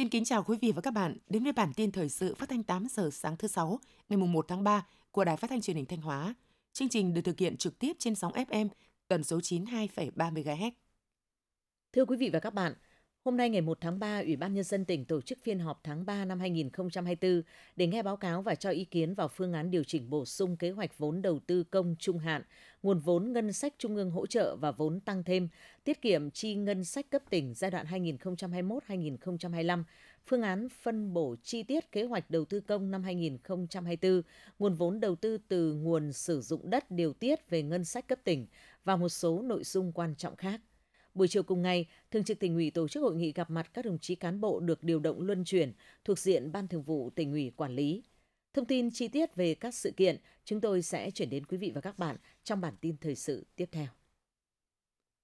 Xin kính chào quý vị và các bạn đến với bản tin thời sự phát thanh 8 giờ sáng thứ sáu ngày 1 tháng 3 của Đài Phát thanh Truyền hình Thanh Hóa. Chương trình được thực hiện trực tiếp trên sóng FM tần số 92,3 MHz. Thưa quý vị và các bạn, Hôm nay ngày 1 tháng 3, Ủy ban Nhân dân tỉnh tổ chức phiên họp tháng 3 năm 2024 để nghe báo cáo và cho ý kiến vào phương án điều chỉnh bổ sung kế hoạch vốn đầu tư công trung hạn, nguồn vốn ngân sách trung ương hỗ trợ và vốn tăng thêm, tiết kiệm chi ngân sách cấp tỉnh giai đoạn 2021-2025, phương án phân bổ chi tiết kế hoạch đầu tư công năm 2024, nguồn vốn đầu tư từ nguồn sử dụng đất điều tiết về ngân sách cấp tỉnh và một số nội dung quan trọng khác. Buổi chiều cùng ngày, Thường trực tỉnh ủy tổ chức hội nghị gặp mặt các đồng chí cán bộ được điều động luân chuyển thuộc diện Ban Thường vụ tỉnh ủy quản lý. Thông tin chi tiết về các sự kiện chúng tôi sẽ chuyển đến quý vị và các bạn trong bản tin thời sự tiếp theo.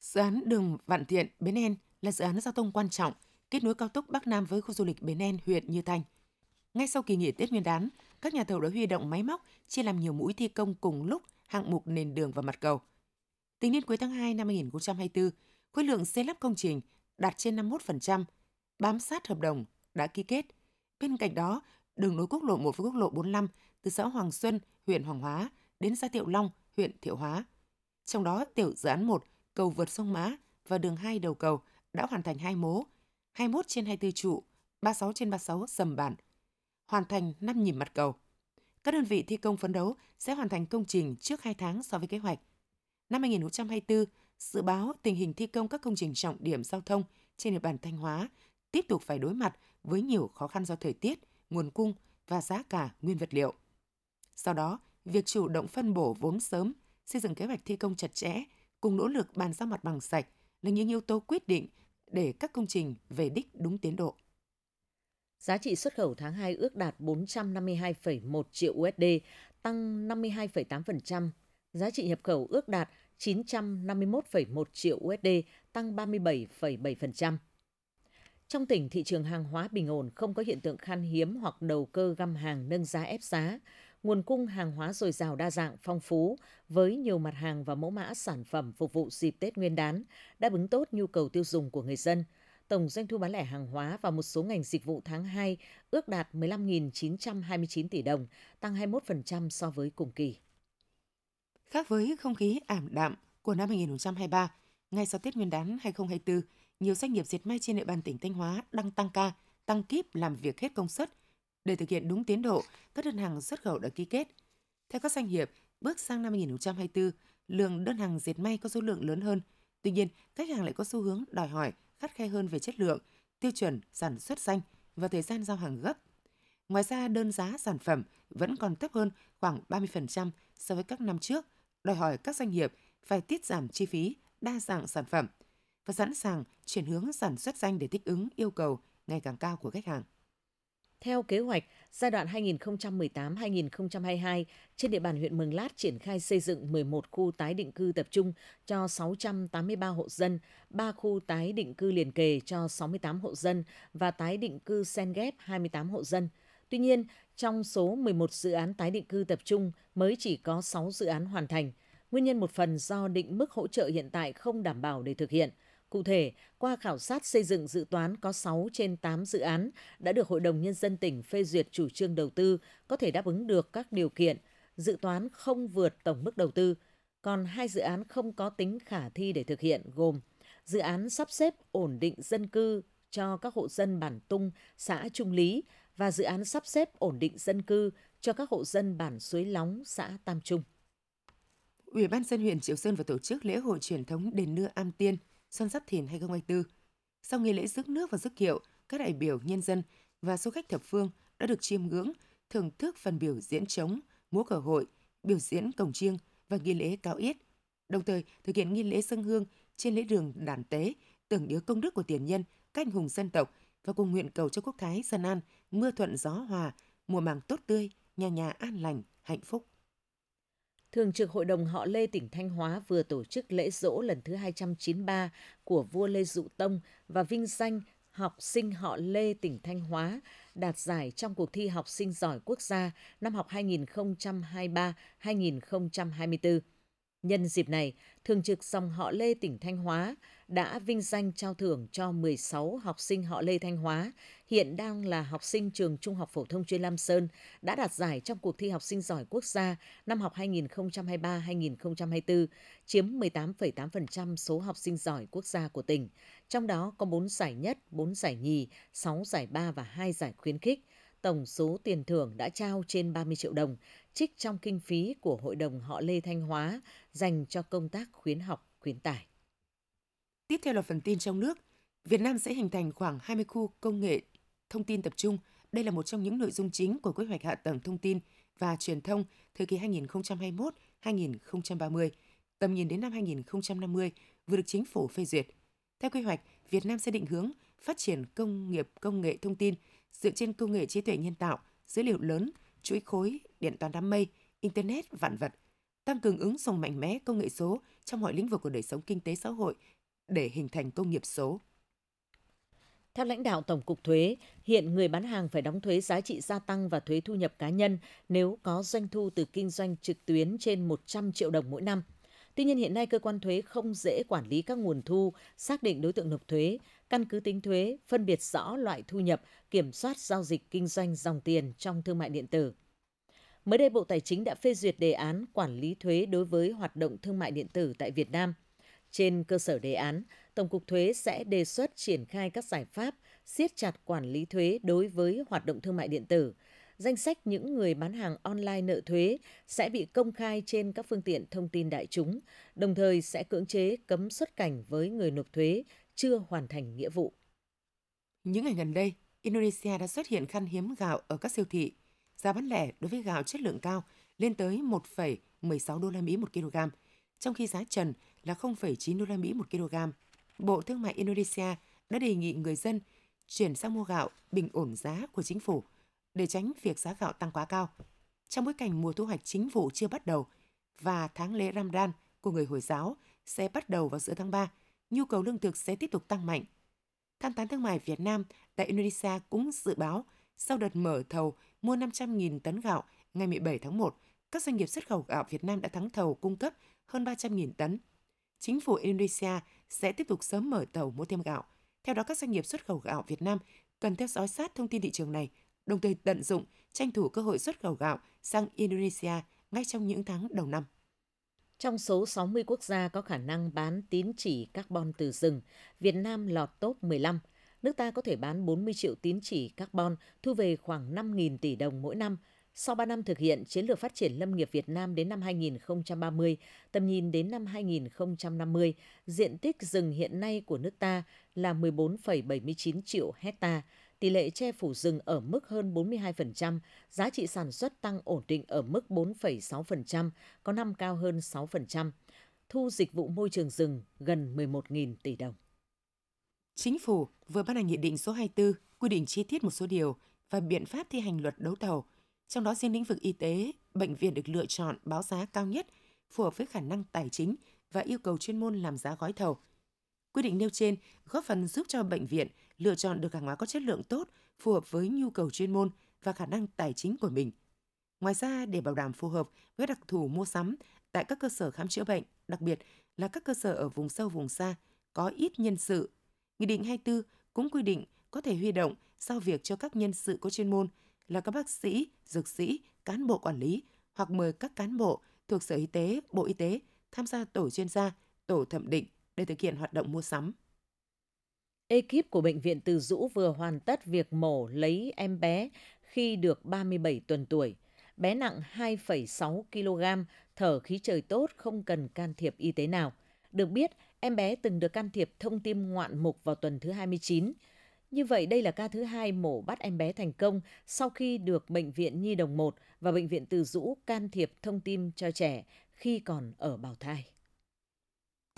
Dự án đường Vạn Thiện Bến En là dự án giao thông quan trọng kết nối cao tốc Bắc Nam với khu du lịch Bến En, huyện Như Thanh. Ngay sau kỳ nghỉ Tết Nguyên đán, các nhà thầu đã huy động máy móc chia làm nhiều mũi thi công cùng lúc hạng mục nền đường và mặt cầu. Tính đến cuối tháng 2 năm 2024, khối lượng xây lắp công trình đạt trên 51%, bám sát hợp đồng đã ký kết. Bên cạnh đó, đường nối quốc lộ 1 với quốc lộ 45 từ xã Hoàng Xuân, huyện Hoàng Hóa đến xã Thiệu Long, huyện Thiệu Hóa. Trong đó, tiểu dự án 1, cầu vượt sông Mã và đường 2 đầu cầu đã hoàn thành hai mố, 21 trên 24 trụ, 36 trên 36 sầm bản, hoàn thành 5 nhịp mặt cầu. Các đơn vị thi công phấn đấu sẽ hoàn thành công trình trước 2 tháng so với kế hoạch. Năm 2024, dự báo tình hình thi công các công trình trọng điểm giao thông trên địa bàn Thanh Hóa tiếp tục phải đối mặt với nhiều khó khăn do thời tiết, nguồn cung và giá cả nguyên vật liệu. Sau đó, việc chủ động phân bổ vốn sớm, xây dựng kế hoạch thi công chặt chẽ cùng nỗ lực bàn giao mặt bằng sạch là những yếu tố quyết định để các công trình về đích đúng tiến độ. Giá trị xuất khẩu tháng 2 ước đạt 452,1 triệu USD, tăng 52,8%. Giá trị nhập khẩu ước đạt 951,1 triệu USD, tăng 37,7%. Trong tỉnh, thị trường hàng hóa bình ổn, không có hiện tượng khan hiếm hoặc đầu cơ găm hàng nâng giá ép giá. Nguồn cung hàng hóa dồi dào đa dạng, phong phú, với nhiều mặt hàng và mẫu mã sản phẩm phục vụ dịp Tết Nguyên đán, đáp ứng tốt nhu cầu tiêu dùng của người dân. Tổng doanh thu bán lẻ hàng hóa và một số ngành dịch vụ tháng 2 ước đạt 15.929 tỷ đồng, tăng 21% so với cùng kỳ. Khác với không khí ảm đạm của năm 2023, ngay sau Tết Nguyên đán 2024, nhiều doanh nghiệp dệt may trên địa bàn tỉnh Thanh Hóa đang tăng ca, tăng kíp làm việc hết công suất. Để thực hiện đúng tiến độ, các đơn hàng xuất khẩu đã ký kết. Theo các doanh nghiệp, bước sang năm 2024, lượng đơn hàng dệt may có số lượng lớn hơn. Tuy nhiên, khách hàng lại có xu hướng đòi hỏi khắt khe hơn về chất lượng, tiêu chuẩn sản xuất xanh và thời gian giao hàng gấp. Ngoài ra, đơn giá sản phẩm vẫn còn thấp hơn khoảng 30% so với các năm trước – đòi hỏi các doanh nghiệp phải tiết giảm chi phí, đa dạng sản phẩm và sẵn sàng chuyển hướng sản xuất xanh để thích ứng yêu cầu ngày càng cao của khách hàng. Theo kế hoạch, giai đoạn 2018-2022, trên địa bàn huyện Mường Lát triển khai xây dựng 11 khu tái định cư tập trung cho 683 hộ dân, 3 khu tái định cư liền kề cho 68 hộ dân và tái định cư sen ghép 28 hộ dân. Tuy nhiên, trong số 11 dự án tái định cư tập trung mới chỉ có 6 dự án hoàn thành. Nguyên nhân một phần do định mức hỗ trợ hiện tại không đảm bảo để thực hiện. Cụ thể, qua khảo sát xây dựng dự toán có 6 trên 8 dự án đã được Hội đồng Nhân dân tỉnh phê duyệt chủ trương đầu tư có thể đáp ứng được các điều kiện, dự toán không vượt tổng mức đầu tư. Còn hai dự án không có tính khả thi để thực hiện gồm dự án sắp xếp ổn định dân cư cho các hộ dân bản tung, xã Trung Lý và dự án sắp xếp ổn định dân cư cho các hộ dân bản Suối Lóng, xã Tam Trung. Ủy ban dân huyện Triệu Sơn vừa tổ chức lễ hội truyền thống đền nưa Am Tiên Xuân Giáp Thìn 2024. Sau nghi lễ rước nước và rước kiệu, các đại biểu, nhân dân và du khách thập phương đã được chiêm ngưỡng, thưởng thức phần biểu diễn trống, múa cờ hội, biểu diễn cổng chiêng và nghi lễ cao yết, đồng thời thực hiện nghi lễ dân hương trên lễ đường đàn tế, tưởng nhớ công đức của tiền nhân, các anh hùng dân tộc và cùng nguyện cầu cho quốc thái dân an, mưa thuận gió hòa, mùa màng tốt tươi, nhà nhà an lành, hạnh phúc. Thường trực Hội đồng họ Lê tỉnh Thanh Hóa vừa tổ chức lễ dỗ lần thứ 293 của vua Lê Dụ Tông và vinh danh học sinh họ Lê tỉnh Thanh Hóa đạt giải trong cuộc thi học sinh giỏi quốc gia năm học 2023-2024. Nhân dịp này, Thường trực dòng họ Lê tỉnh Thanh Hóa đã vinh danh trao thưởng cho 16 học sinh họ Lê Thanh Hóa, hiện đang là học sinh trường Trung học phổ thông chuyên Lam Sơn, đã đạt giải trong cuộc thi học sinh giỏi quốc gia năm học 2023-2024, chiếm 18,8% số học sinh giỏi quốc gia của tỉnh. Trong đó có 4 giải nhất, 4 giải nhì, 6 giải ba và 2 giải khuyến khích. Tổng số tiền thưởng đã trao trên 30 triệu đồng, trích trong kinh phí của Hội đồng họ Lê Thanh Hóa dành cho công tác khuyến học, khuyến tài. Tiếp theo là phần tin trong nước. Việt Nam sẽ hình thành khoảng 20 khu công nghệ thông tin tập trung. Đây là một trong những nội dung chính của quy hoạch hạ tầng thông tin và truyền thông thời kỳ 2021-2030, tầm nhìn đến năm 2050 vừa được chính phủ phê duyệt. Theo quy hoạch, Việt Nam sẽ định hướng phát triển công nghiệp công nghệ thông tin dựa trên công nghệ trí tuệ nhân tạo, dữ liệu lớn, chuỗi khối, điện toán đám mây, internet vạn vật, tăng cường ứng dụng mạnh mẽ công nghệ số trong mọi lĩnh vực của đời sống kinh tế xã hội để hình thành công nghiệp số. Theo lãnh đạo Tổng cục Thuế, hiện người bán hàng phải đóng thuế giá trị gia tăng và thuế thu nhập cá nhân nếu có doanh thu từ kinh doanh trực tuyến trên 100 triệu đồng mỗi năm. Tuy nhiên hiện nay cơ quan thuế không dễ quản lý các nguồn thu, xác định đối tượng nộp thuế, căn cứ tính thuế, phân biệt rõ loại thu nhập, kiểm soát giao dịch kinh doanh dòng tiền trong thương mại điện tử. Mới đây Bộ Tài chính đã phê duyệt đề án quản lý thuế đối với hoạt động thương mại điện tử tại Việt Nam. Trên cơ sở đề án, Tổng cục Thuế sẽ đề xuất triển khai các giải pháp siết chặt quản lý thuế đối với hoạt động thương mại điện tử. Danh sách những người bán hàng online nợ thuế sẽ bị công khai trên các phương tiện thông tin đại chúng, đồng thời sẽ cưỡng chế cấm xuất cảnh với người nộp thuế chưa hoàn thành nghĩa vụ. Những ngày gần đây, Indonesia đã xuất hiện khan hiếm gạo ở các siêu thị. Giá bán lẻ đối với gạo chất lượng cao lên tới 1,16 đô la Mỹ một kg, trong khi giá trần là 0,9 đô la Mỹ một kg. Bộ Thương mại Indonesia đã đề nghị người dân chuyển sang mua gạo bình ổn giá của chính phủ để tránh việc giá gạo tăng quá cao. Trong bối cảnh mùa thu hoạch chính vụ chưa bắt đầu và tháng lễ Ramadan của người Hồi giáo sẽ bắt đầu vào giữa tháng 3, nhu cầu lương thực sẽ tiếp tục tăng mạnh. Tham tán thương mại Việt Nam tại Indonesia cũng dự báo sau đợt mở thầu mua 500.000 tấn gạo ngày 17 tháng 1, các doanh nghiệp xuất khẩu gạo Việt Nam đã thắng thầu cung cấp hơn 300.000 tấn. Chính phủ Indonesia sẽ tiếp tục sớm mở tàu mua thêm gạo. Theo đó, các doanh nghiệp xuất khẩu gạo Việt Nam cần theo dõi sát thông tin thị trường này, đồng thời tận dụng, tranh thủ cơ hội xuất khẩu gạo sang Indonesia ngay trong những tháng đầu năm. Trong số 60 quốc gia có khả năng bán tín chỉ carbon từ rừng, Việt Nam lọt top 15. Nước ta có thể bán 40 triệu tín chỉ carbon, thu về khoảng 5.000 tỷ đồng mỗi năm. Sau 3 năm thực hiện chiến lược phát triển lâm nghiệp Việt Nam đến năm 2030, tầm nhìn đến năm 2050, diện tích rừng hiện nay của nước ta là 14,79 triệu hecta, tỷ lệ che phủ rừng ở mức hơn 42%, giá trị sản xuất tăng ổn định ở mức 4,6%, có năm cao hơn 6%, thu dịch vụ môi trường rừng gần 11.000 tỷ đồng. Chính phủ vừa ban hành nghị định số 24 quy định chi tiết một số điều và biện pháp thi hành luật đấu thầu, trong đó riêng lĩnh vực y tế, bệnh viện được lựa chọn báo giá cao nhất phù hợp với khả năng tài chính và yêu cầu chuyên môn làm giá gói thầu. Quy định nêu trên góp phần giúp cho bệnh viện lựa chọn được hàng hóa có chất lượng tốt, phù hợp với nhu cầu chuyên môn và khả năng tài chính của mình. Ngoài ra, để bảo đảm phù hợp với đặc thù mua sắm tại các cơ sở khám chữa bệnh, đặc biệt là các cơ sở ở vùng sâu vùng xa, có ít nhân sự, Nghị định 24 cũng quy định có thể huy động giao việc cho các nhân sự có chuyên môn là các bác sĩ, dược sĩ, cán bộ quản lý hoặc mời các cán bộ thuộc Sở Y tế, Bộ Y tế tham gia tổ chuyên gia, tổ thẩm định để thực hiện hoạt động mua sắm. Ekip của Bệnh viện Từ Dũ vừa hoàn tất việc mổ lấy em bé khi được 37 tuần tuổi. Bé nặng 2,6 kg, thở khí trời tốt, không cần can thiệp y tế nào. Được biết, em bé từng được can thiệp thông tim ngoạn mục vào tuần thứ 29. Như vậy đây là ca thứ hai mổ bắt em bé thành công sau khi được Bệnh viện Nhi Đồng 1 và Bệnh viện Từ Dũ can thiệp thông tim cho trẻ khi còn ở bào thai.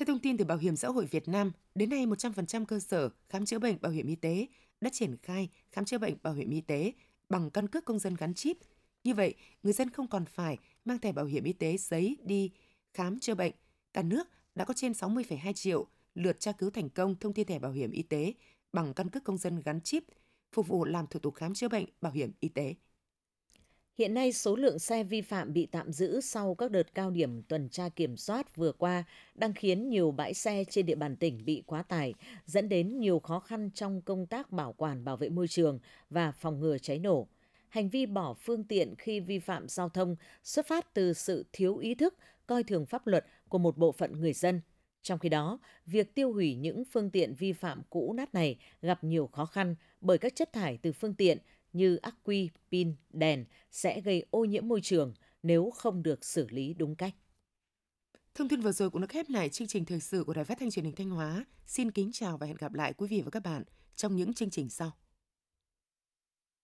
Theo thông tin từ Bảo hiểm xã hội Việt Nam, đến nay 100% cơ sở khám chữa bệnh bảo hiểm y tế đã triển khai khám chữa bệnh bảo hiểm y tế bằng căn cước công dân gắn chip. Như vậy, người dân không còn phải mang thẻ bảo hiểm y tế giấy đi khám chữa bệnh. Cả nước đã có trên 60,2 triệu lượt tra cứu thành công thông tin thẻ bảo hiểm y tế bằng căn cước công dân gắn chip, phục vụ làm thủ tục khám chữa bệnh bảo hiểm y tế. Hiện nay, số lượng xe vi phạm bị tạm giữ sau các đợt cao điểm tuần tra kiểm soát vừa qua đang khiến nhiều bãi xe trên địa bàn tỉnh bị quá tải, dẫn đến nhiều khó khăn trong công tác bảo quản bảo vệ môi trường và phòng ngừa cháy nổ. Hành vi bỏ phương tiện khi vi phạm giao thông xuất phát từ sự thiếu ý thức, coi thường pháp luật của một bộ phận người dân. Trong khi đó, việc tiêu hủy những phương tiện vi phạm cũ nát này gặp nhiều khó khăn bởi các chất thải từ phương tiện như ắc quy, pin, đèn sẽ gây ô nhiễm môi trường nếu không được xử lý đúng cách. Thông tin vừa rồi cũng đã khép lại chương trình thời sự của Đài Phát thanh Truyền hình Thanh Hóa. Xin kính chào và hẹn gặp lại quý vị và các bạn trong những chương trình sau.